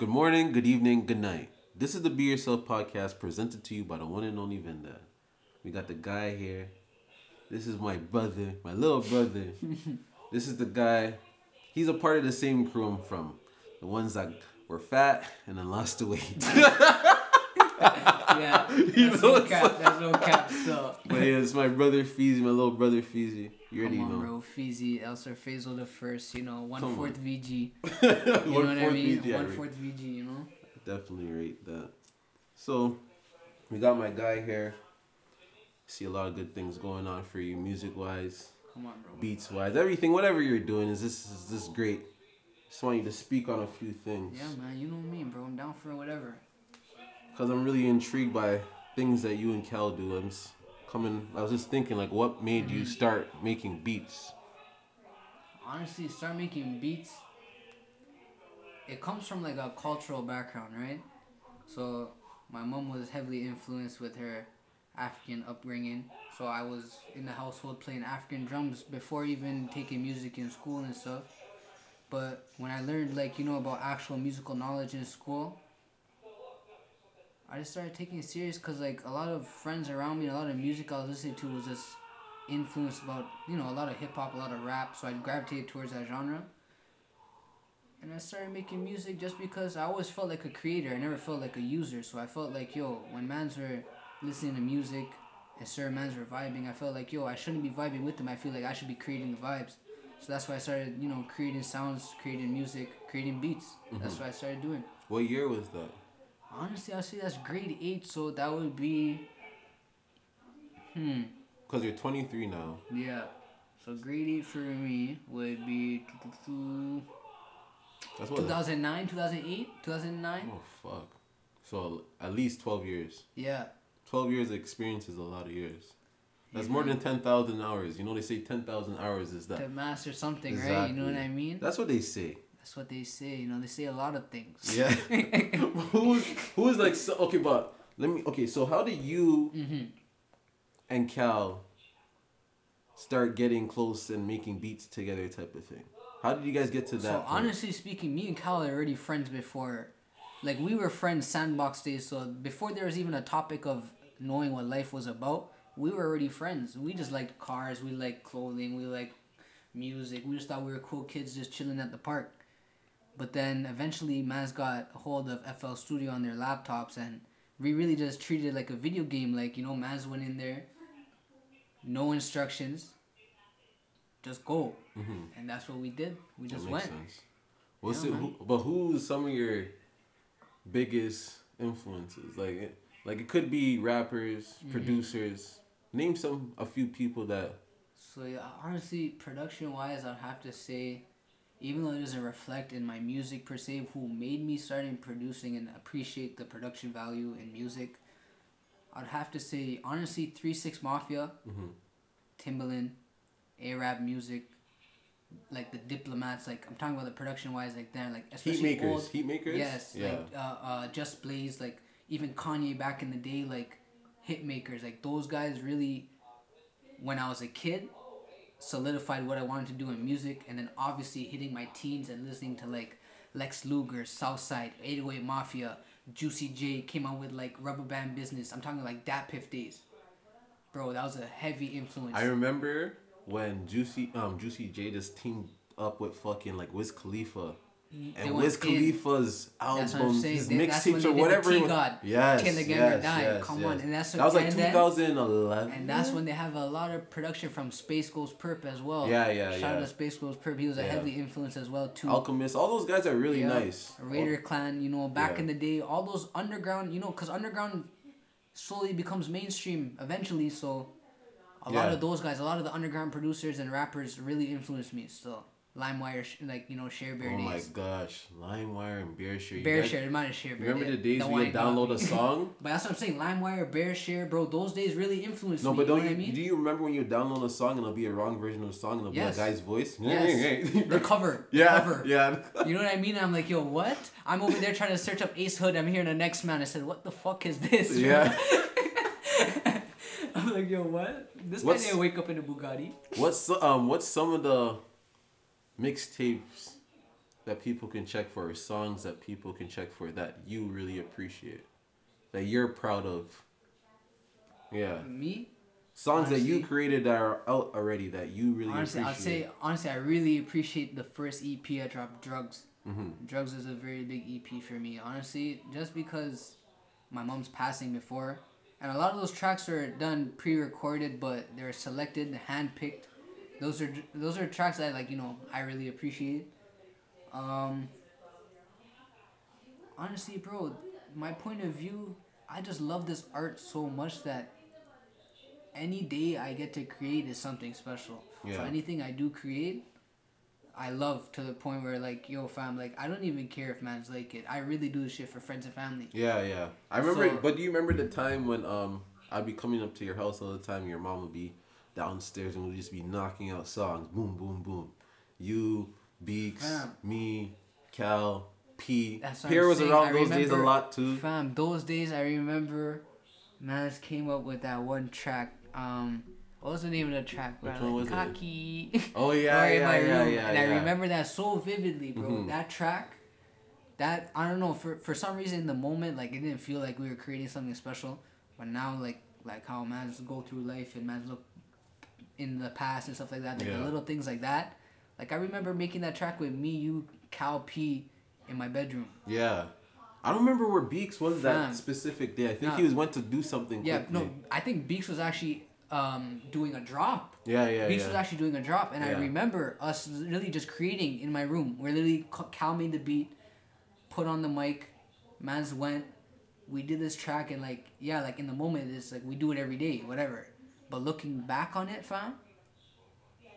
Good morning, good evening, good night. This is the Be Yourself podcast presented to you by the one and only Vinda. We got the guy here. This is my brother, my little brother. this is the guy. He's a part of the same crew I'm from. The ones that were fat and then lost the weight. yeah, that's no cap. That's no cap. So. But yeah, it's my brother Feezy, my little brother Feezy. You already Come on, know. bro. Feezy, Elser Faisal the first. You know, one Come fourth on. VG. You know what I mean? VG, One fourth VG. You know. Definitely rate that. So, we got my guy here. See a lot of good things going on for you, music wise, Come on, bro. beats wise, everything, whatever you're doing is this is this great. Just want you to speak on a few things. Yeah, man. You know me, bro. I'm down for whatever. Cause I'm really intrigued by things that you and Cal do. I'm s- coming. I was just thinking, like, what made you mm-hmm. start making beats? honestly start making beats it comes from like a cultural background right so my mom was heavily influenced with her african upbringing so i was in the household playing african drums before even taking music in school and stuff but when i learned like you know about actual musical knowledge in school i just started taking it serious because like a lot of friends around me a lot of music i was listening to was just influenced about you know a lot of hip hop, a lot of rap, so I gravitated towards that genre. And I started making music just because I always felt like a creator. I never felt like a user. So I felt like yo, when mans were listening to music and certain mans were vibing, I felt like yo, I shouldn't be vibing with them. I feel like I should be creating the vibes. So that's why I started, you know, creating sounds, creating music, creating beats. That's mm-hmm. what I started doing. What year was that? Honestly, I'll say that's grade eight, so that would be hmm. Cause you're 23 now. Yeah. So grade eight for me would be That's what. 2009, 2008, 2009. Oh fuck. So at least 12 years. Yeah. 12 years of experience is a lot of years. That's Yeah, more than 10,000 hours. You know they say 10,000 hours is that. To master something, right? You know what I mean? That's what they say. That's what they say. You know, they say a lot of things. Yeah. who's who's like so, okay, but let me okay. So how did you Mm-hmm. and Cal start getting close and making beats together, type of thing? How did you guys get to that? So point? honestly speaking, me and Cal are already friends before. Like we were friends sandbox days. So before there was even a topic of knowing what life was about, we were already friends. We just liked cars. We liked clothing. We liked music. We just thought we were cool kids just chilling at the park. But then eventually, Maz got a hold of FL Studio on their laptops, and we really just treated it like a video game. Like you know, Maz went in there, no instructions, just go, and that's what we did. We just went. sense. What's Yeah, it? Who, but who's some of your biggest influences? Like, it, like it could be rappers, Mm-hmm. producers. Name some a few people that. So yeah, honestly, production wise, I'd have to say, even though it doesn't reflect in my music per se, who made me start in producing and appreciate the production value in music, I'd have to say honestly, Three Six Mafia, Mhm. Timbaland, Arab music, like the diplomats. Like I'm talking about the production wise, like they're like Heat especially makers, old. heat makers. Yes, yeah. like uh, uh, Just Blaze, like even Kanye back in the day, like hit makers, like those guys really, when I was a kid, solidified what I wanted to do in music, and then obviously hitting my teens and listening to like Lex Luger, Southside, 808 Mafia, Juicy J came out with like Rubba Band Business. I'm talking like that Piff days, bro. That was a heavy influence. I remember when Juicy um Juicy J just teamed up with fucking like Wiz Khalifa. And Wiz. Khalifa's albums, his They- that's when mixtapes or the whatever. it was- T-God, Yes, Kill the Gang yes, Die. yes, Come yes. on, and that's that was like 2011. And that's when they have a lot of production from Spaceghostpurrp as well. Yeah, yeah, Shout yeah. out to Spaceghostpurrp. He was a Yeah. heavy influence as well too. Alchemist, all those guys are really Yeah. nice. Raider Klan, you know, back Yeah. in the day, all those underground, you know, because underground slowly becomes mainstream eventually. So a lot of those guys, a lot of the underground producers and rappers really influenced me still. LimeWire, like, you know, Share Bear Oh my days. gosh, LimeWire and BearShare. you Bear guys- Share, it might have Share Remember the days we would download a song? But that's what I'm saying. LimeWire, BearShare, bro, those days really influenced No, me. No, but don't know you? what I mean? Do you remember when you download a song and it'll be a wrong version of the song and it'll Yes. be a guy's voice? Yes. the cover. the yeah, Cover. yeah. You know what I mean? I'm like, yo, what? I'm over there trying to search up Ace Hood. I'm hearing the next man. I said, what the fuck is this? bro?" Yeah. I'm like, yo, what? This What's- guy didn't wake up in a Bugatti. What's um what's some of the mixtapes that people can check for, or songs that people can check for that you really appreciate, that you're proud of? Yeah, Me, songs that you created that are out already that you really honestly, I'd say honestly, I really appreciate the first EP I dropped, Drugs. Mhm. Drugs is a very big EP for me, honestly, just because my mom's passing before, and a lot of those tracks are done pre-recorded, but they're selected, hand-picked. Those are those are tracks that like you know I really appreciate. Um, honestly, bro, my point of view, I just love this art so much that any day I get to create is something special. So Yeah. anything I do create, I love to the point where like, yo, fam, like I don't even care if man's like it. I really do this shit for friends and family. Yeah, yeah. I remember, So- but do you remember the time when um I'd be coming up to your house all the time, your mom would be downstairs and we'll just be knocking out songs, boom, boom, boom. You, Beaks, Fam. me, Cal, P. That's what Pierre was saying. around I those days a lot too. Fam, those days I remember, Mans came up with that one track. Um, what was the name of the track? Which one was it? Cocky. Oh yeah, yeah, yeah, room. yeah, and I remember that so vividly, bro. Mhm. That track, that I don't know for for some reason in the moment like it didn't feel like we were creating something special, but now like like how man's go through life and man's look in the past and stuff like that, like Yeah. the little things like that. Like I remember making that track with me, you, Cal P, in my bedroom. Yeah. I don't remember where Beeks was that specific day. I think Nah. he was went to do something. Yeah, quickly. no, I think Beeks was actually um doing a drop. Yeah, yeah, Beats yeah. was actually doing a drop, and I remember us really just creating in my room. Where literally Ca- Cal made the beat, put on the mic, Mans went, we did this track, and like yeah, like in the moment it's like we do it every day, whatever. But looking back on it, fam,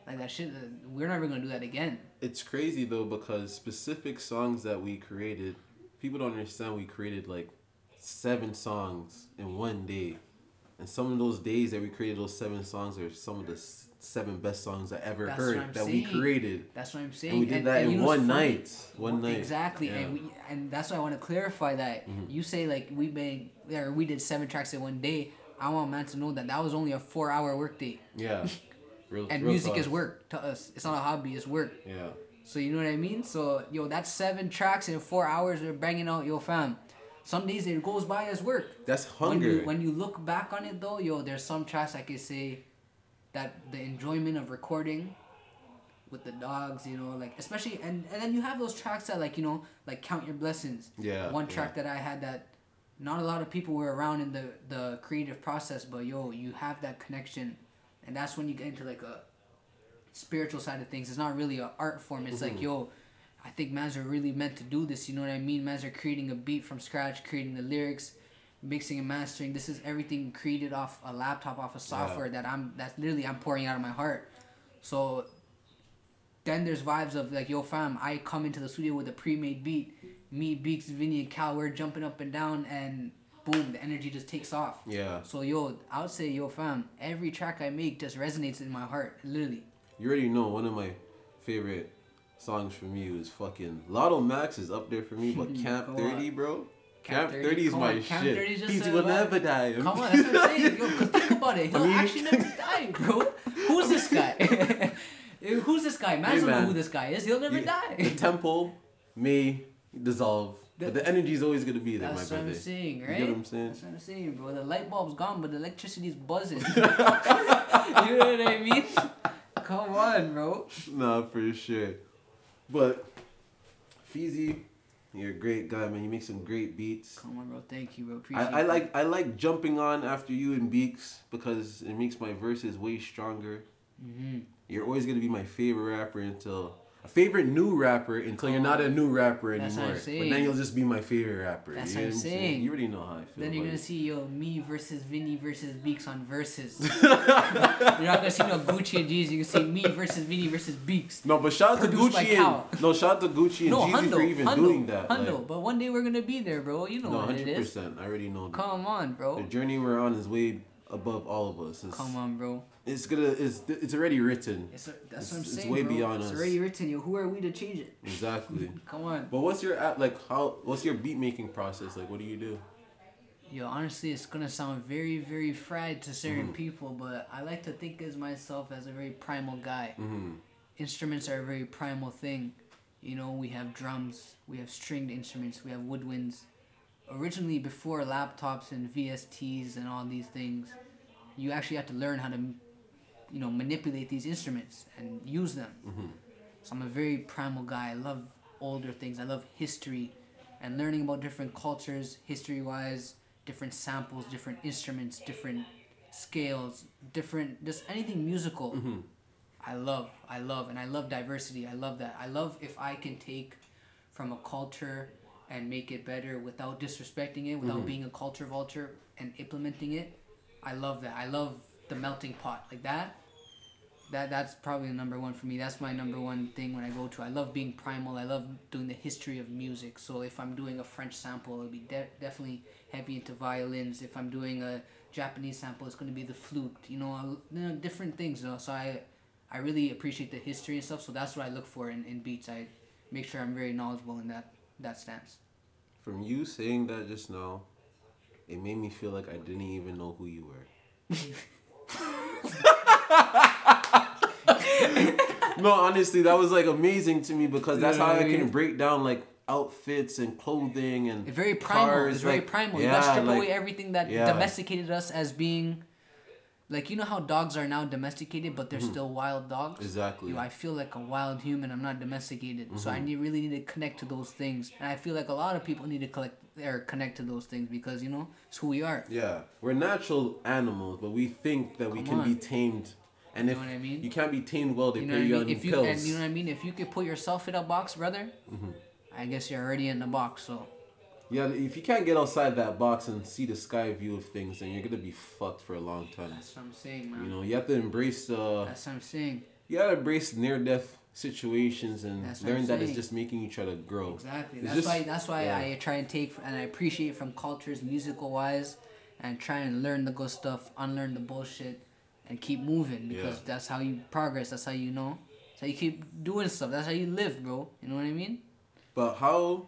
like that shit, we're never gonna do that again. It's crazy though because specific songs that we created, people don't understand we created like seven songs in one day. And some of those days that we created those seven songs are some of the seven best songs I ever That's heard that we created. That's what I'm saying. And we did that you in one night. One night. Exactly, Yeah. and we and that's why I want to clarify that Mm-hmm. you say like we made or we did seven tracks in one day. I want man to know that that was only a four hour workday, Yeah. Real, and real music is work to us. It's not a hobby; it's work. Yeah. So you know what I mean? So yo, that's seven tracks in four hours. We're banging out yo fam. Some days it goes by as work. That's When hunger. you when you look back on it though, yo, there's some tracks I could say that the enjoyment of recording with the dogs, you know, like especially and and then you have those tracks that like you know like count your blessings. Yeah, One yeah. track that I had that not a lot of people were around in the the creative process, but yo, you have that connection, and that's when you get into like a spiritual side of things. It's not really an art form. It's like Mm-hmm. yo. I think mans are really meant to do this. You know what I mean? Mans are creating a beat from scratch, creating the lyrics, mixing and mastering. This is everything created off a laptop, off of software that I'm. That's literally I'm pouring out of my heart. So then there's vibes of like, yo, fam, I come into the studio with a pre-made beat. Me, Beaks, Vinny, and Cal, we're jumping up and down, and boom, the energy just takes off. Yeah. So yo, I would say, yo, fam, every track I make just resonates in my heart, literally. You already know one of my favorite songs from you is fucking Lotto Max is up there for me, but Camp 30, bro. Camp Camp, 30, 30 is my Camp shit. 30 just He's will never die. Come on, that's what I'm saying. Yo, think about it. He'll I mean- actually never die, bro. Who's this guy? Who's this guy? Man, Hey, don't know who this guy is. He'll never You- die. The temple may dissolve, but the energy is always gonna be there, That's my what. I'm saying, right? You get what I'm saying? That's what I'm saying, bro. The light bulb's gone, but the electricity's buzzing. you know what I mean? Come on, bro. Nah, for sure. But Feezy, you're a great guy, man. You make some great beats. Come on, bro. Thank you, bro. Appreciate I, I like I like jumping on after you and Beaks because it makes my verses way stronger. hmm You're always gonna be my favorite rapper until favorite new rapper until you're not a oh, new rapper That's anymore. But then you'll just be my favorite rapper. That's you what I'm saying? saying. You already know how I feel. Then you're gonna it. see yo me versus Vinny versus Beaks on verses. you're not gonna see no Gucci and Jeezy. You can see me versus Vinny versus Beaks. No, but shout out to Gucci and no, shout out to Gucci and No, Jeezy Hundo, for even Hundo, doing that. Hundo. Like, but one day we're gonna be there, bro. You know no, what it hundred is. percent. I already know. Come on, bro. The journey we're on is way above all of us. It's, Come on, bro. It's gonna. It's it's already written. It's a, that's It's- what I'm it's saying, way bro. beyond it's us. already written. Yo, who are we to change it? Exactly. Come on. But what's your like? How? What's your beat making process like? What do you do? Yo, honestly, it's gonna sound very, very fried to certain Mm-hmm. people, but I like to think of myself as a very primal guy. Mm-hmm. Instruments are a very primal thing. You know, we have drums, we have stringed instruments, we have woodwinds. Originally, before laptops and VSTs and all these things, you actually have to learn how to, you know, manipulate these instruments and use them. Mm-hmm. So I'm a very primal guy. I love older things. I love history and learning about different cultures, history wise, different samples, different instruments, different scales, different just anything musical. Mm-hmm. I love, I love, and I love diversity. I love that. I love if I can take from a culture and make it better without disrespecting it, without Mhm. being a culture vulture and implementing it. I love that. I love the melting pot like that. That that's probably the number one for me. That's my number one thing when I go to. I love being primal. I love doing the history of music. So if I'm doing a French sample, it'll be de- definitely heavy into violins. If I'm doing a Japanese sample, it's gonna be the flute. You know, you know different things. You know? So I I really appreciate the history and stuff. So that's what I look for in, in beats. I make sure I'm very knowledgeable in that that stance. From you saying that just now, it made me feel like I didn't even know who you were. no, honestly, that was like amazing to me because that's how I can break down like outfits and clothing and very primal. cars, it's very like- primal. you yeah, gotta strip like- away everything that yeah. domesticated us as being. Like you know how dogs are now domesticated, but they're still wild dogs. Mm-hmm. Exactly. You, I feel like a wild human. I'm not domesticated, so Mm-hmm. I need really need to connect to those things, and I feel like a lot of people need to collect or connect to those things because you know it's who we are. Yeah, we're natural animals, but we think that we Come can be tamed. And You if know what I mean? you can't be tamed well, they You know put you on If you pills. and you know what I mean, if you could put yourself in a box, brother, Mm-hmm. I guess you're already in the box. So yeah, if you can't get outside that box and see the sky view of things, then you're gonna be fucked for a long time. that's what I'm saying, man. You know, you have to embrace the. that's what I'm saying. You gotta embrace near death situations and That's what I'm learn that it's just making you try to grow. Exactly. It's That's just- why. That's why yeah. I try and take and I appreciate from cultures, musical wise, and try and learn the good stuff, unlearn the bullshit, and keep moving because Yeah. that's how you progress. That's how you know. That's how you keep doing stuff. That's how you live, bro. You know what I mean? But how?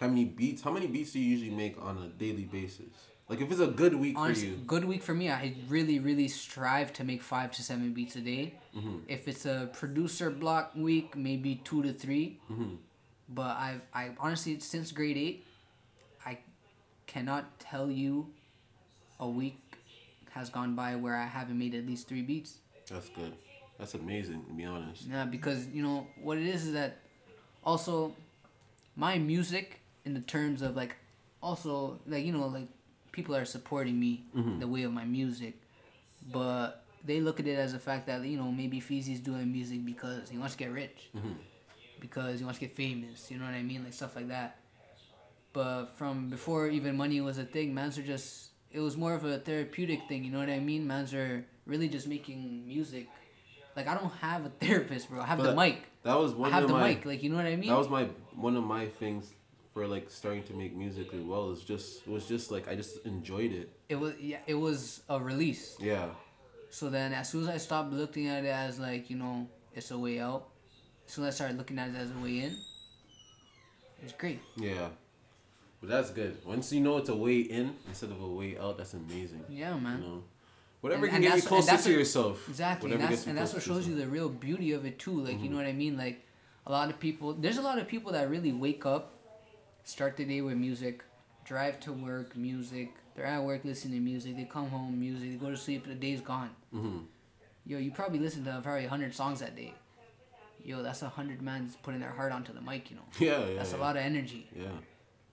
How many beats? How many beats do you usually make on a daily basis? Like if it's a good week Honestly, for you. good week for me. I really, really strive to make five to seven beats a day. Mhm. If it's a producer block week, maybe two to 3 Mhm. But I've, I honestly, since grade eight, I cannot tell you a week has gone by where I haven't made at least three beats. That's good. That's amazing. To be honest. Yeah, because you know what it is is that also my music in the terms of like also like you know like people are supporting me Mhm. the way of my music, but they look at it as a fact that you know maybe Feezy's doing music because he wants to get rich, Mhm. because he wants to get famous. You know what I mean, like stuff like that. But from before even money was a thing, mans are just it was more of a therapeutic thing. You know what I mean? Mans are really just making music. Like I don't have a therapist, bro. I have the mic. That was one. I have of the my. mic. Like you know what I mean? That was my one of my things for like starting to make music as well. It's just it was just like I just enjoyed it. it was yeah. It was a release. Yeah. So then, as soon as I stopped looking at it as like you know it's a way out, as soon as I started looking at it as a way in, it was great. Yeah. But that's good. Once you know it's a way in instead of a way out, that's amazing. Yeah, You man. know. Whatever And- can and get you closer to what- yourself. Exactly, and Whatever that's gets and that's what shows you the real beauty of it too. Like Mm-hmm. you know what I mean? Like a lot of people. There's a lot of people that really wake up, start the day with music, drive to work, music. They're at work listening to music. They come home, music. They go to sleep. The day's gone. Mhm. Yo, you probably listen to probably hundred songs that day. Yo, that's a hundred men putting their heart onto the mic. You know, Yeah, yeah. that's yeah. a lot of energy. Yeah.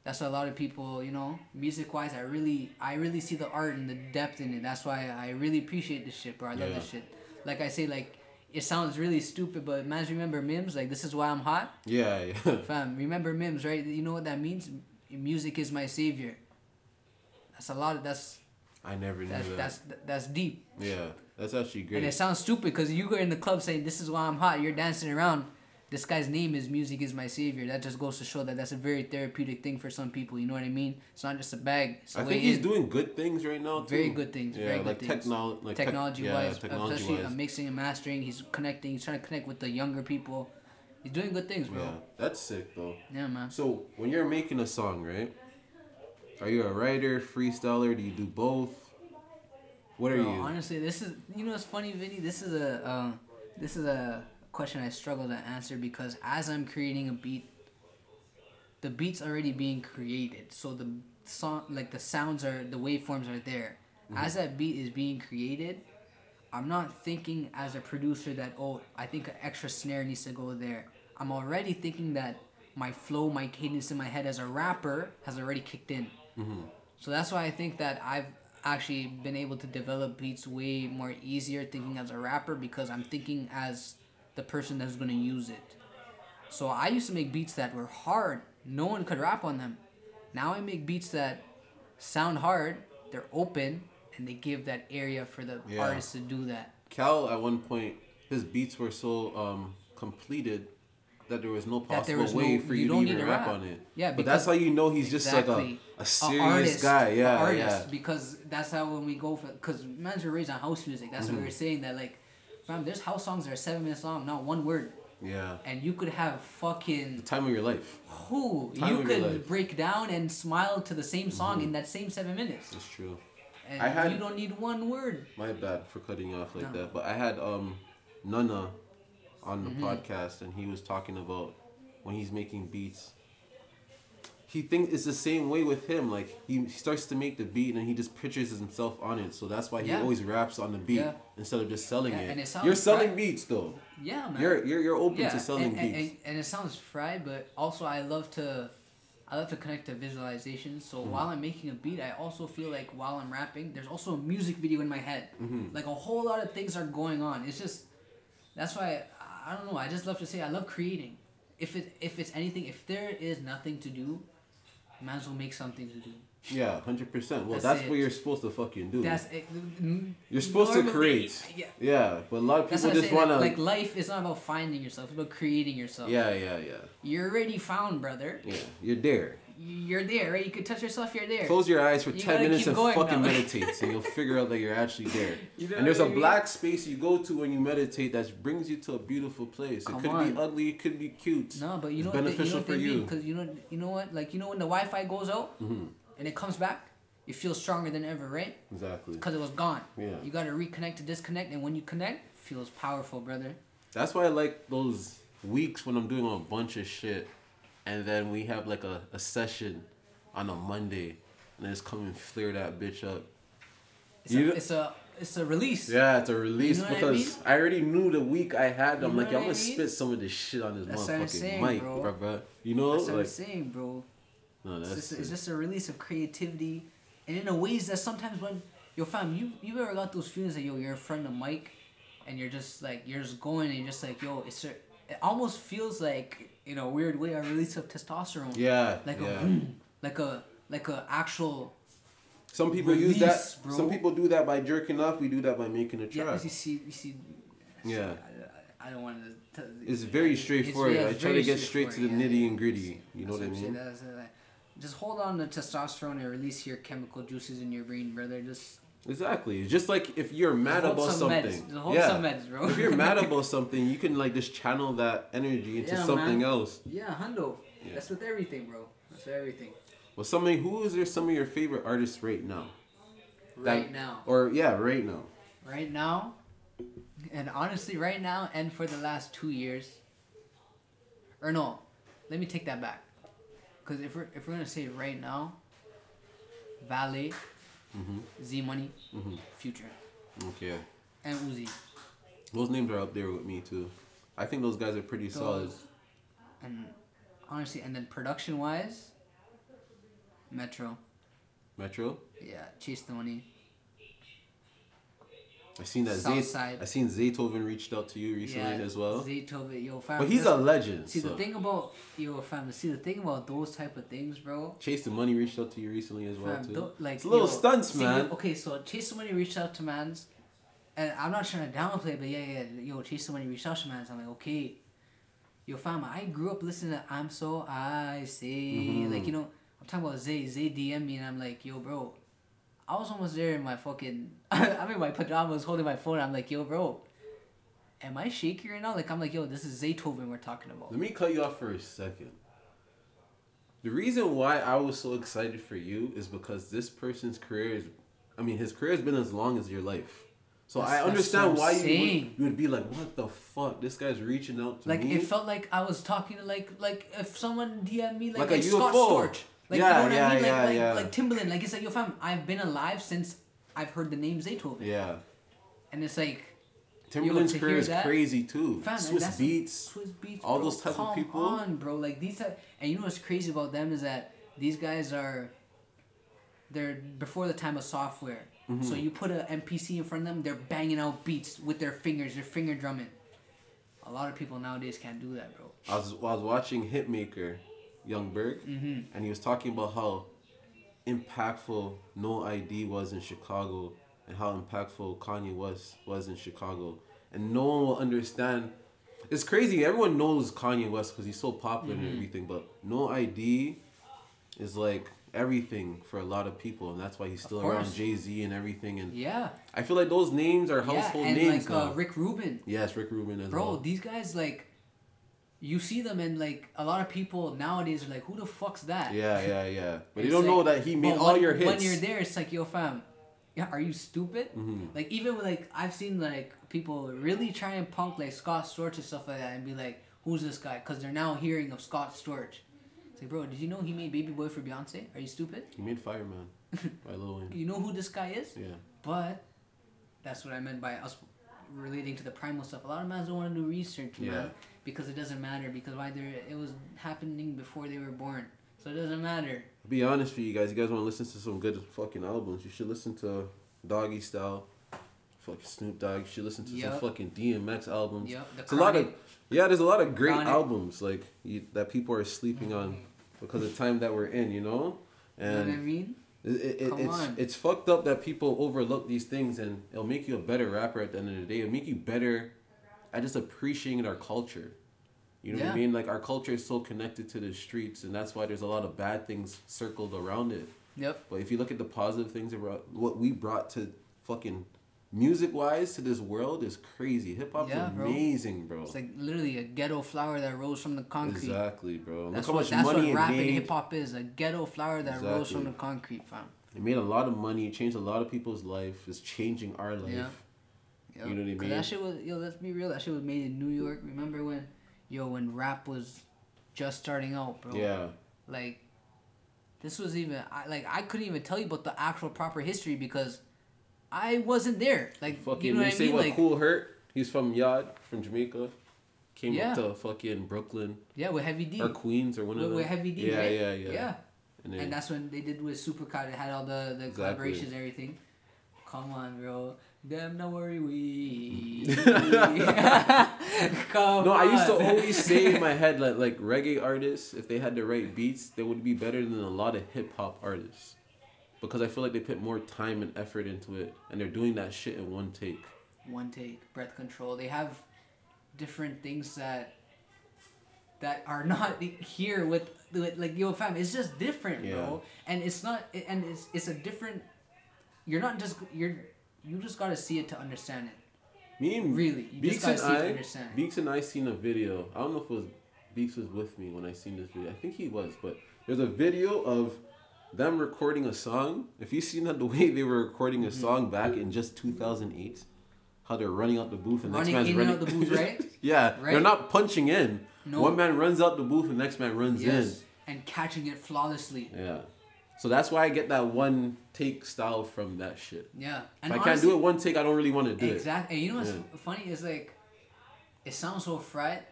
That's a lot of people. You know, music wise, I really, I really see the art and the depth in it. That's why I really appreciate this shit, bro. I love Yeah. this shit. Like I say, like it sounds really stupid, but man, remember Mims? Like this is why I'm hot, Yeah, yeah. fam. Remember Mims, right? You know what that means? Music is my savior. That's a lot. Of, that's I never knew that's that. that's that's deep. yeah, that's actually great. And it sounds stupid because you go in the club saying this is why I'm hot. You're dancing around. This guy's name is music is my savior. That just goes to show that that's a very therapeutic thing for some people. You know what I mean? It's not just a bag. I think he's in. doing good things right now. Too. Very good things, Yeah, very good like things. technol- like technology yeah, wise, technology especially wise. uh, mixing and mastering. He's connecting. He's trying to connect with the younger people. He's doing good things, bro. Yeah, that's sick though. Yeah, man. So when you're making a song, right? Are you a writer, freestyler? Do you do both? What are Bro, you? honestly, this is you know it's funny, Vinny. This is a uh, this is a question I struggle to answer because as I'm creating a beat, the beat's already being created. So the song, like the sounds are, the waveforms are there. Mm-hmm. As that beat is being created, I'm not thinking as a producer that oh I think an extra snare needs to go there. I'm already thinking that my flow, my cadence in my head as a rapper has already kicked in. Mm-hmm. So that's why I think that I've actually been able to develop beats way more easier thinking as a rapper because I'm thinking as the person that's gonna use it. So I used to make beats that were hard. No one could rap on them. Now I make beats that sound hard, they're open, and they give that area for the Yeah. artist to do that. Cal at one point, his beats were so um completed that there was no possible was way no- for you you, don't to even to rap rap. on it. Yeah, but that's how you know he's just like Exactly. a, a serious guy. Yeah, artist, yeah. Because that's how when we go for because man's were raised on house music. That's Mm-hmm. what we were saying that like, fam, there's house songs that are seven minutes long, not one word, Yeah. and you could have fucking The time of your life. who you could break down and smile to the same song in that same seven minutes, That's true. and I had- you don't need one word. My bad for cutting you off like No. that. But I had um Nana on the Mm-hmm. podcast and he was talking about when he's making beats. He thinks it's the same way with him. Like he, he starts to make the beat and he just pictures himself on it. So that's why he Yeah. always raps on the beat Yeah. instead of just selling Yeah, it. and it sounds You're selling beats though. Yeah, man. You're you're you're open to selling and, and, beats. and, and it sounds fried, but also I love to, I love to connect to visualization. So Mm-hmm. while I'm making a beat, I also feel like while I'm rapping, there's also a music video in my head. Mm-hmm. Like a whole lot of things are going on. It's just, that's why I, I don't know. I just love to say I love creating. If it if it's anything, if there is nothing to do, might as well make something to do. yeah, hundred percent. Well, That's that's, what you're supposed to fucking do. That's it. you're supposed to create. Yeah. Yeah, but a lot of people just wanna. like life is not about finding yourself; it's about creating yourself. yeah, yeah, yeah, You're already found, brother. yeah. You're there. You're there, right? You could touch yourself. You're there. Close your eyes for You 10 gotta minutes and fucking now. meditate, and you'll figure out that you're actually there. You know and there's a mean? black space you go to when you meditate that brings you to a beautiful place. Come it could on. be ugly, it could be cute. No, but you It's know what they, you know what for you. because you know you know what like you know when the Wi-Fi goes out Mhm. and it comes back, you feel stronger than ever, right? Exactly. Because it was gone. Yeah. You gotta reconnect to disconnect, and when you connect, feels powerful, brother. That's why I like those weeks when I'm doing a bunch of shit, and then we have like a, a session on a Monday, and just come and flare that bitch up. It's You- a it's a it's a release. Yeah, it's a release You know what I because I, already knew the week I had. I'm You like, I'm gonna mean? spit some of this shit on this That's motherfucking saying, mic, bro. bruh. You know, That's what I'm like, saying, bro. no, It's that's just, it's just a release of creativity, and in a ways that sometimes when yo fam, you you ever got those feelings that yo you're in front of the mic, and you're just like you're just going and you're just like yo it's a, it almost feels like in a weird way a release of testosterone. yeah, Like yeah. a like a like a actual Some people use that. Bro. Some people do that by jerking off. We do that by making a yeah. You see you see. Yeah. I, I don't want to. T- It's very straightforward. yeah, I try to get straight to the yeah, nitty and gritty. You know what I mean? that's, Just hold on to testosterone and release your chemical juices in your brain, brother. Just Exactly. It's just like if you're mad hold about some something. Yeah. some meds, bro. if you're mad about something, you can like just channel that energy into Yeah, something man. else. Yeah, hundo. Yeah. That's with everything, bro. That's with everything. Well, somebody who is there some of your favorite artists right now? Right That- now. Or yeah, right now. Right now. And honestly, right now and for the last two years. Or no, let me take that back. Because if we're, if we're going to say right now, Valet, Mhm. Z Money, Mhm. Future, Okay. and Uzi. Those names are up there with me too. I think those guys are pretty solid. And honestly, and then production wise, Metro. Metro. Yeah, Chase the Money. I seen that Zay- Southside. I seen Zaytoven reached out to you recently yeah, as well. Zaytoven, yo, fam. But he's a legend. See so. the thing about yo, fam. See the thing about those type of things, bro. Chase the Money reached out to you recently as well Fam, too. like it's little yo, stunts, see, man. Okay, so Chase the Money reached out to Mans, and I'm not trying to downplay, but yeah, yeah, yo, Chase the Money reached out to Mans. I'm like, okay, yo, fam, I grew up listening to I'm So I Say, Mhm. like you know, I'm talking about Zay. Zay DM me, and I'm like, yo, bro, I was almost there in my fucking, I'm in my pajamas holding my phone. I'm like, yo, bro. Am I shaky right now? Like I'm like, yo, this is Zaytoven we're talking about. Let me cut you off for a second. The reason why I was so excited for you is because this person's career is, I mean, his career has been as long as your life. So That's- I understand why you would, you would be like, what the fuck? This guy's reaching out to Like me. Like it felt like I was talking to like like if someone DM me like, Like like, a Scott. Storch. Like Yeah, you know what yeah, I mean? Like yeah, like, yeah. like Timbaland. Like it's like yo fam, I've been alive since I've heard the name Zaytoven. yeah. And it's like Timbaland's to career is that- crazy too. fam, Swiss that's Beats. Swizz Beatz, all bro, those type of come people. on, bro. Like these type, and you know what's crazy about them is that these guys are they're before the time of software. Mm-hmm. So you put a MPC in front of them, they're banging out beats with their fingers, they're finger drumming. A lot of people nowadays can't do that, bro. I was I was watching Hitmaka, Young Berg, Mm-hmm. and he was talking about how impactful No ID was in Chicago and how impactful Kanye West was in Chicago, and no one will understand. It's crazy. Everyone knows Kanye West because he's so popular Mm-hmm. and everything, but No ID is like everything for a lot of people, and that's why he's still around. Jay Z and everything. And Yeah. I feel like those names are Yeah, household and names like uh, Rick Rubin. yes, Rick Rubin as Bro, well. these guys like you see them and like a lot of people nowadays are like, who the fuck's that? Yeah, yeah, yeah. But you don't know that he made all when- your hits. When you're there, it's like, yo, fam, yeah, are you stupid? Mhm. Like even with, like I've seen like people really try and punk like Scott Storch and stuff like that, and be like, who's this guy? Because they're now hearing of Scott Storch. It's like, bro, did you know he made Baby Boy for Beyonce? Are you stupid? He made Fireman by Lil Wayne. You know who this guy is? Yeah. But that's what I meant by us relating to the primal stuff. A lot of men don't want to do research, man, because it doesn't matter. Because why they it was happening before they were born, so it doesn't matter. Be honest for you guys. You guys want to listen to some good fucking albums? You should listen to Doggystyle, fucking Snoop Dogg. You should listen to Yup. some fucking DMX albums. Yep, the It's a lot of yeah. There's a lot of great Chronic. albums like you, that people are sleeping on because of the time that we're in. You know, You know what I and mean? It, it, it's on. it's fucked up that people overlook these things, and it'll make you a better rapper at the end of the day. It'll make you better at just appreciating our culture. You know what I mean? Like our culture is so connected to the streets, and that's why there's a lot of bad things circled around it. Yep. But if you look at the positive things about what we brought to fucking music wise to this world is crazy. Hip hop's Yeah, bro. amazing, bro. It's like literally a ghetto flower that rose from the concrete. Exactly, bro. That's look how what that's money what rap and hip hop is. A ghetto flower that rose from the concrete, fam. It made a lot of money. It changed a lot of people's life. It's changing our life. Yeah. You know what I 'Cause mean? That shit was yo. Let's be real. That shit was made in New York. Remember when, yo, when rap was just starting out, bro. Yeah. Like, this was even I like I couldn't even tell you about the actual proper history because I wasn't there. Like, Fucking, you know they what I say mean? what Like, Kool Herc. He's from Yad, from Jamaica. Came Yeah. up to fucking Brooklyn yeah, with Heavy D. or Queens or one of With, them. with Heavy D, yeah, right? yeah, yeah, Yeah. And then, And that's when they did with Supercut. It had all the, the Exactly. collaborations and everything. Come on, bro. Damn, no worry, we. Come no, I used to always say in my head like like reggae artists, if they had the right beats, they would be better than a lot of hip hop artists, because I feel like they put more time and effort into it, and they're doing that shit in one take. one take breath control they have different things that that are not here with, with like yo fam it's just different bro and it's not and it's it's a different you're not just you're you just gotta see it to understand it Me and really you Beaks just gotta and see it to I, understand Beaks and I seen a video. I don't know if it was Beaks was with me when I seen this video. I think he was, but there's a video of them recording a song. If you seen that the way they were recording Mm-hmm. a song back in just 2008, how they're running out the booth and Running next man's in running out the booth, right? yeah, they're not punching in. No. One man runs out the booth and next man runs yes and catching it flawlessly. Yeah. So that's why I get that one take style from that shit. yeah If and I can't do it one take, I don't really want to do it. Exactly. And you know what's Yeah. funny is like, it sounds so fried,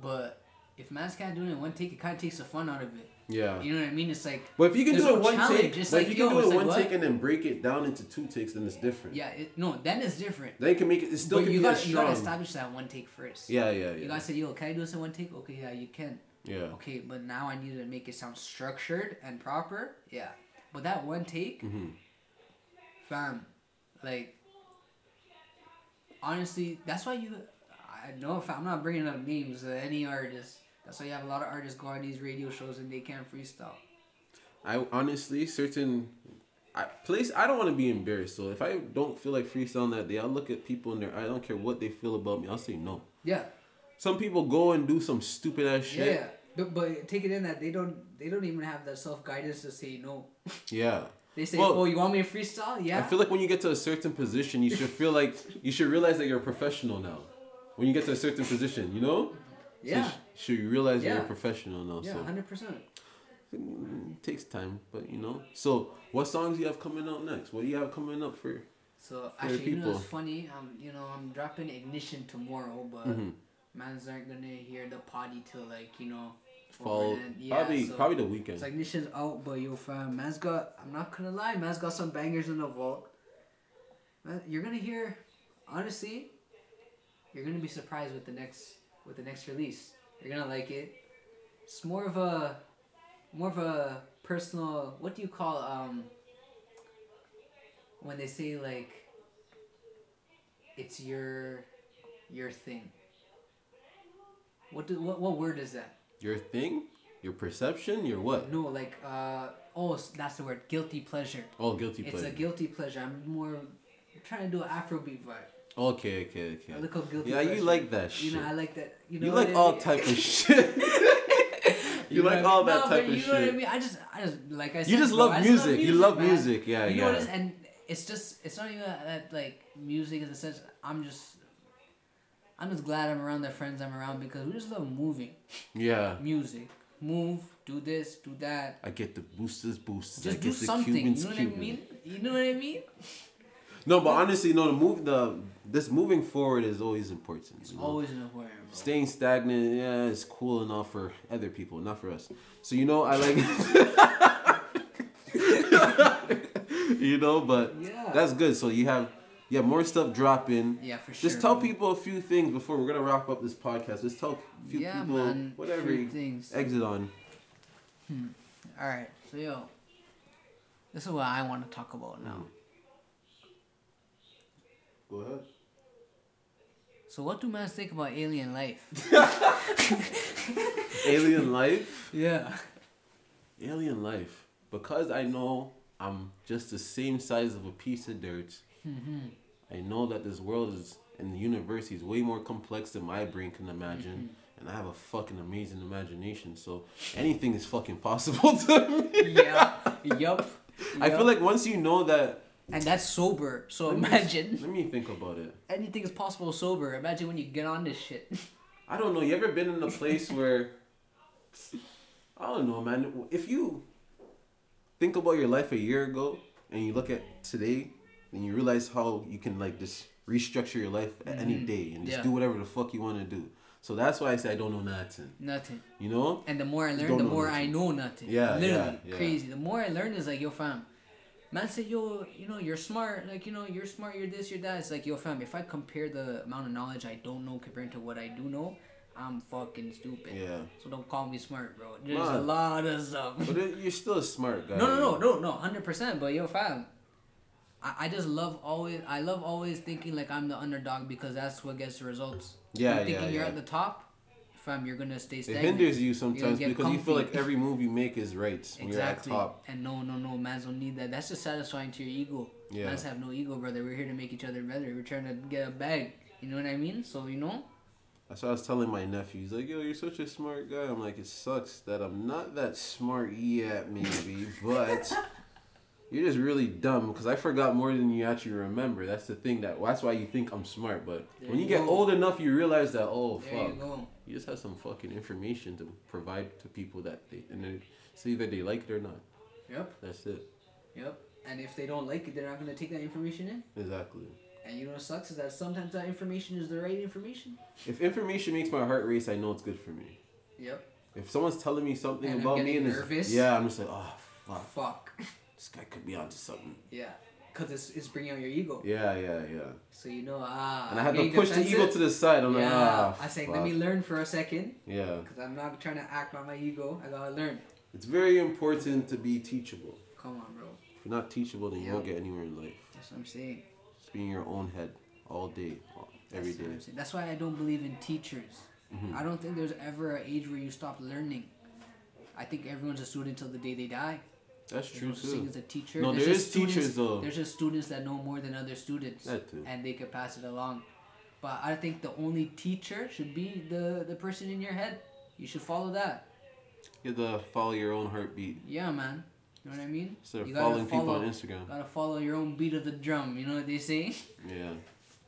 but if man's can't do it in one take, it kind of takes the fun out of it. Yeah. You know what I mean? It's like, But if you can do it no one take, It's like, if you can yo, do it's it one what? take and then break it down into two takes, then it's different. yeah, it, no, then it's different. Then you can make it. It still but can you be got as you got to establish that one take first. Yeah, yeah, You yeah. gotta say, yo, can I do this in one take? Okay, yeah, you can. Yeah. Okay, but now I need to make it sound structured and proper. Yeah, but that one take, hmm fam, like, honestly, that's why you. I know if I'm not bringing up names of any artist. That's why you have a lot of artists go on these radio shows and they can't freestyle. I honestly certain. I place. I don't want to be embarrassed. So if I don't feel like freestyling that day, I'll look at people in their. I don't care what they feel about me. I'll say no. Yeah, Some people go and do some stupid ass shit. yeah. But, but take it in that they don't they don't even have that self guidance to say no. Yeah. They say, Well, "Oh, you want me to freestyle?" Yeah. I feel like when you get to a certain position, you should feel like you should realize that you're a professional now. When you get to a certain position, you know. So you yeah. should you realize that you're a professional now? Yeah, so hundred percent. mm, it takes time, but you know. So what songs do you have coming out next? What do you have coming up for? So For actually, you know, it's funny. Um, you know, I'm dropping ignition tomorrow, but Mhm. mans aren't gonna hear the potty till like you know. Fall. Yeah, probably so probably the weekend. It's ignition's out, but yo, fam, man's got. I'm not gonna lie, man's got some bangers in the vault. Man, you're gonna hear, honestly, you're gonna be surprised with the next with the next release. You're gonna like it. It's more of a, more of a personal. What do you call um? When they say like. It's your, your thing. What do what what word is that? your thing, your perception, your what? No, like uh oh, that's the word. Guilty pleasure. Oh, guilty pleasure. It's a guilty pleasure. I'm more trying to do an Afrobeat vibe. Okay, okay, I okay. look up guilty. Yeah, pleasure. you like that shit. You know, I like that. You know, You like I all mean? type of shit. you know like I all that No, type of you know what I shit. mean. I just, I just like I said. You just bro, love I music. You love man. music. Yeah, you know what yeah. it is, and it's just, it's not even that, like music in the sense. I'm just, I'm just glad I'm around the friends I'm around because we just love moving, Yeah. music, move, do this, do that. I get the boosters boosters. Just I do the something. You know Cuban. what I mean? You know what I mean? No, but honestly, no. The move, the this moving forward is always important. It's you know? always an aquarium, bro. Staying stagnant, yeah, it's cool enough for other people, not for us. So you know, I like. you know, but Yeah. that's good. So you have you have more stuff dropping. Yeah, for sure. Just tell bro. people a few things before we're gonna wrap up this podcast. Just tell a few yeah, people man. whatever few things. exit on. Hmm. All right, so yo, this is what I want to talk about now. Go ahead. So, what do men think about alien life? Alien life. yeah. Alien life. Because I know I'm just the same size of a piece of dirt. Mm-hmm. I know that this world is and the universe is way more complex than my brain can imagine. Mm-hmm. And I have a fucking amazing imagination, so anything is fucking possible to me. yeah. Yup. I feel like once you know that, and that's sober. So Let me- imagine let me think about it. anything is possible sober. Imagine when you get on this shit. I don't know. You ever been in a place where I don't know, man. If you think about your life a year ago and you look at today, and you realize how you can like just restructure your life at any mm-hmm. day and just Yeah. do whatever the fuck you want to do. So that's why I say I don't know nothing. Nothing. You know? And the more I learn, the more nothing. I know nothing. Yeah, Literally. yeah, yeah. Crazy. The more I learn is like, yo, fam. Man say, yo, you know, you're smart. Like, you know, you're smart, you're this, you're that. It's like, yo, fam, if I compare the amount of knowledge I don't know compared to what I do know, I'm fucking stupid. Yeah. So don't call me smart, bro. There's a lot of stuff. But it, you're still a smart guy. No, no, no, no, no, hundred percent. But yo, fam, I, I just love always. I love always thinking like I'm the underdog because that's what gets the results. Yeah, you thinking yeah, you're yeah. at the top, fam, you're gonna stay It hinders you sometimes because you feel like every move you make is right when Exactly. you're at top. And no, no, no, mans don't need that. That's just satisfying to your ego. Yeah. Mans have no ego, brother. We're here to make each other better. We're trying to get a bag. You know what I mean? So you know. That's what I was telling my nephew. He's like, yo, you're such a smart guy. I'm like, it sucks that I'm not that smart yet, maybe, but you're just really dumb because I forgot more than you actually remember. That's the thing that that's why you think I'm smart. But There when you you get go. old enough, you realize that oh There you fuck, go. You just have some fucking information to provide to people that they and then it's either they like it or not. Yep. That's it. Yep. And if they don't like it, they're not gonna take that information in. Exactly. And you know what sucks is that sometimes that information is the right information. If information makes my heart race, I know it's good for me. Yep. If someone's telling me something And about me and it's, nervous. yeah, I'm just like, oh fuck, Fuck. this guy could be onto something. Yeah. Cause it's, it's bringing out your ego. Yeah, yeah, yeah. So you know ah. And I had to push the ego to the side. I'm like, yeah. ah, I say let me learn for a second. Yeah, Cause I'm not trying to act on my ego. I gotta learn. it's very important to be teachable. Come on, bro. If you're not teachable, then you Yeah. won't get anywhere in life. That's what I'm saying. Just be in your own head all day, all, every That's what. I'm. That's why I don't believe in teachers. Mhm. I don't think there's ever an age where you stop learning. I think everyone's a student until the day they die. That's true no such thing too. as a teacher. No, There's there just teachers, though. There's just students that know more than other students, That too. and they could pass it along. But I think the only teacher should be the the person in your head. You should follow that. You have to follow your own heartbeat. Yeah, man. You know what I mean? Instead of You following people follow- on Instagram. Gotta follow your own beat of the drum. You know what they say? Yeah.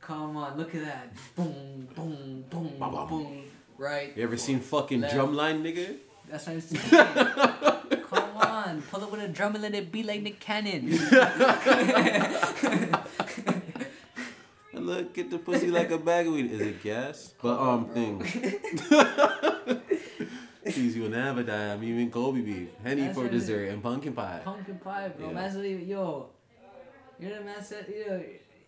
Come on, look at that. Boom, boom, boom, bam. boom. Right. You ever seen fucking Left. drumline, nigga? That's what I'm saying. On, pull up with a drum and let it be like Nick Cannon. Look at the pussy like a bag of weed. Is it gas? But um, thing. Please, you will never die. I'm eating Kobe beef, henny That's for what it is. dessert, and pumpkin pie. Pumpkin pie, bro. Yeah. Yo, you know what man said? Yo,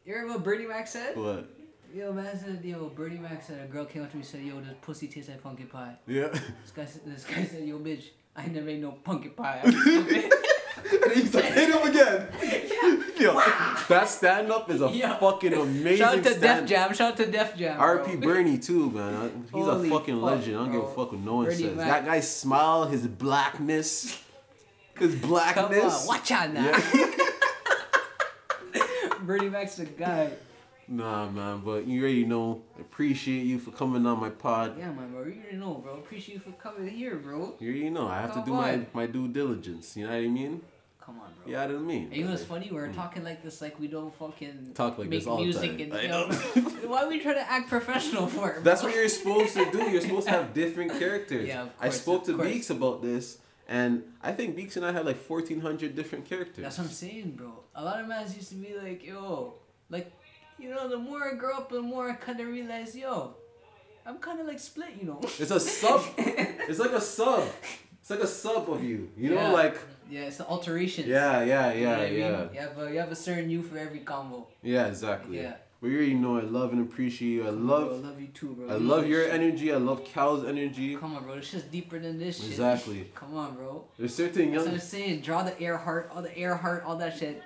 you heard what Bernie Mac said? What? Yo, man said, yo, Bernie Mac said a girl came up to me and said, yo, this pussy tastes like pumpkin pie? Yeah. This guy, this guy said, yo, bitch, I never ate no pumpkin pie. Stupid. He's like, hit him again. Yo, that stand up is a Yo. fucking amazing Shout out to Def. Jam. Shout out to Def Jam. RP Bernie too, man. He's Holy a fucking fuck, legend. I don't give a fuck what no one Bernie says. Mac. That guy's smile, his blackness, his blackness. Come on, watch out now. Yeah. Bernie Mac's the guy. Nah, man, but you already know. Appreciate you for coming on my pod. Yeah, man, bro. You already know, bro. Appreciate you for coming here, bro. You already know. I have to do my, on. my due diligence. You know what I mean? Come on, bro. What I mean? And you know what's funny? We're mm. talking like this, like we don't fucking Talk like make this all music time. and I you know. Why we try to act professional for? Bro? That's what you're supposed to do. You're supposed to have different characters. Yeah, of course, I spoke to course. Beeks about this, and I think Beeks and I had like 1,400 different characters. That's what I'm saying, bro. A lot of mans used to be like, yo, like, you know, the more I grow up, the more I kind of realize, yo, I'm kind of like split, you know. It's a sub. it's like a sub. It's like a sub of you. You know, like Yeah, it's the alteration. yeah, yeah, You know yeah, I mean? yeah, You have a, you have a certain you for every combo. yeah, exactly. Yeah. But you already know I love and appreciate you. I Bro, love, I love you too, bro. I You love your shit. energy. I love Cal's energy. Come on, bro. It's just deeper than this shit. Exactly. Come on, bro. There's certain That's what. I'm saying. Draw the air heart, all the air heart, all that shit.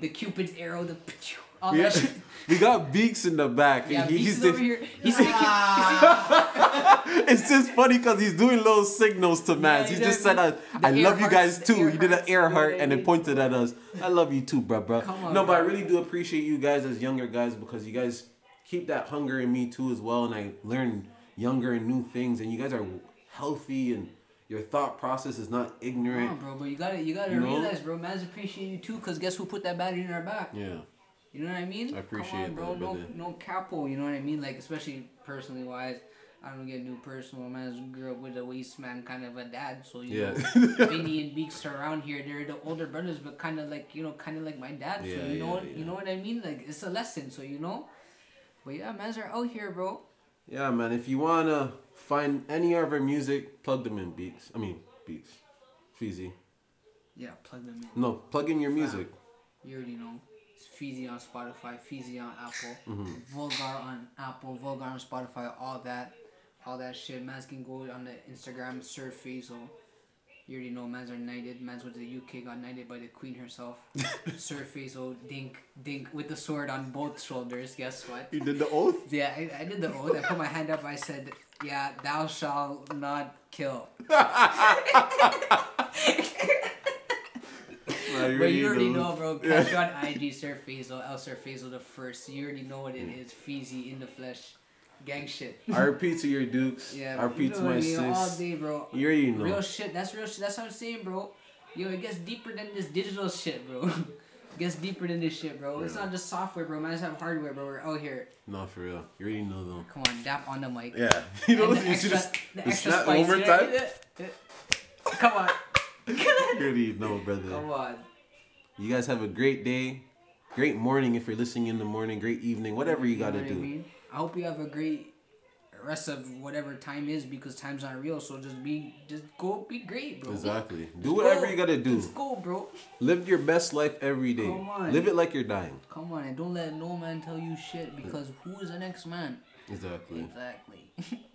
The Cupid's arrow, the all Yeah, that shit. we got Beaks in the back. Yeah, and he- Beast he's is over here. He's making. it's just funny because he's doing little signals to man. he he just said, The "I love you guys too." He did an hearts, air you heart what and then pointed at us. I love you too, bro, bro. Come on, no, but I really do appreciate you guys as younger guys because you guys keep that hunger in me too as well, and I learn younger and new things, and you guys are healthy and your thought process is not ignorant. on, bro. But you gotta, you gotta You know? realize, bro. Man's appreciate you too, cause guess who put that battery in our back? Yeah, You know what I mean? I appreciate Come on, bro. that, no, no capo. You know what I mean? Like especially personally wise. I don't get new personal. Man, grew up with a waste man kind of a dad, so you Yeah. know, Vinny and Beaks are around here. They're the older brothers, but kind of like you know, kind of like my dad. So Yeah, you know yeah, what yeah. you know what I mean? Like it's a lesson, so you know. But yeah, mans are out here, bro. yeah, man. If you wanna find any of our music, plug them in Beats. I mean Beats, Feezy. Yeah, plug them in. No, plug in your music. You already know. Feezy on Spotify, Feezy on Apple, Mm-hmm. Vulgar on Apple, Vulgar on Spotify, all that. All that shit. Mans can go on the Instagram, Sir Faisal. You already know mans are knighted. Mans went to the UK, got knighted by the queen herself. Sir Faisal, dink, dink with the sword on both shoulders. Guess what? You did the oath. Yeah, I, I did the oath. I put my hand up. I said, "Yeah, thou shalt not kill." Nah, But you already know, bro. Catch you on IG, Sir Faisal, El Sir Faisal the first. You already know what it mm. is. Feezy in the flesh, gang shit. RP to your dukes. Yeah, RP you to know my me all sis. day, bro. You already know. Real shit. That's real shit. That's what I'm saying, bro. Yo, it gets deeper than this digital shit, bro. it gets deeper than this shit, bro. It's not just software, bro. Man, just have hardware, bro. We're out here. No, for real. You already know though. Come on, dap on the mic. Yeah. You know, you see extra, this, the extra snap spice. one more time? yeah, yeah. Come on. You already know, brother. Come on. You guys have a great day. Great morning if you're listening in the morning. Great evening. Whatever you know gotta what I do. mean? I hope you have a great rest of whatever time is because time's not real. So just be, just go, be great, bro. Exactly. Just Do whatever go. you gotta do. Go, bro. Live your best life every day. Come on. Live it like you're dying. Come on, and don't let no man tell you shit because who is the next man? Exactly. Exactly.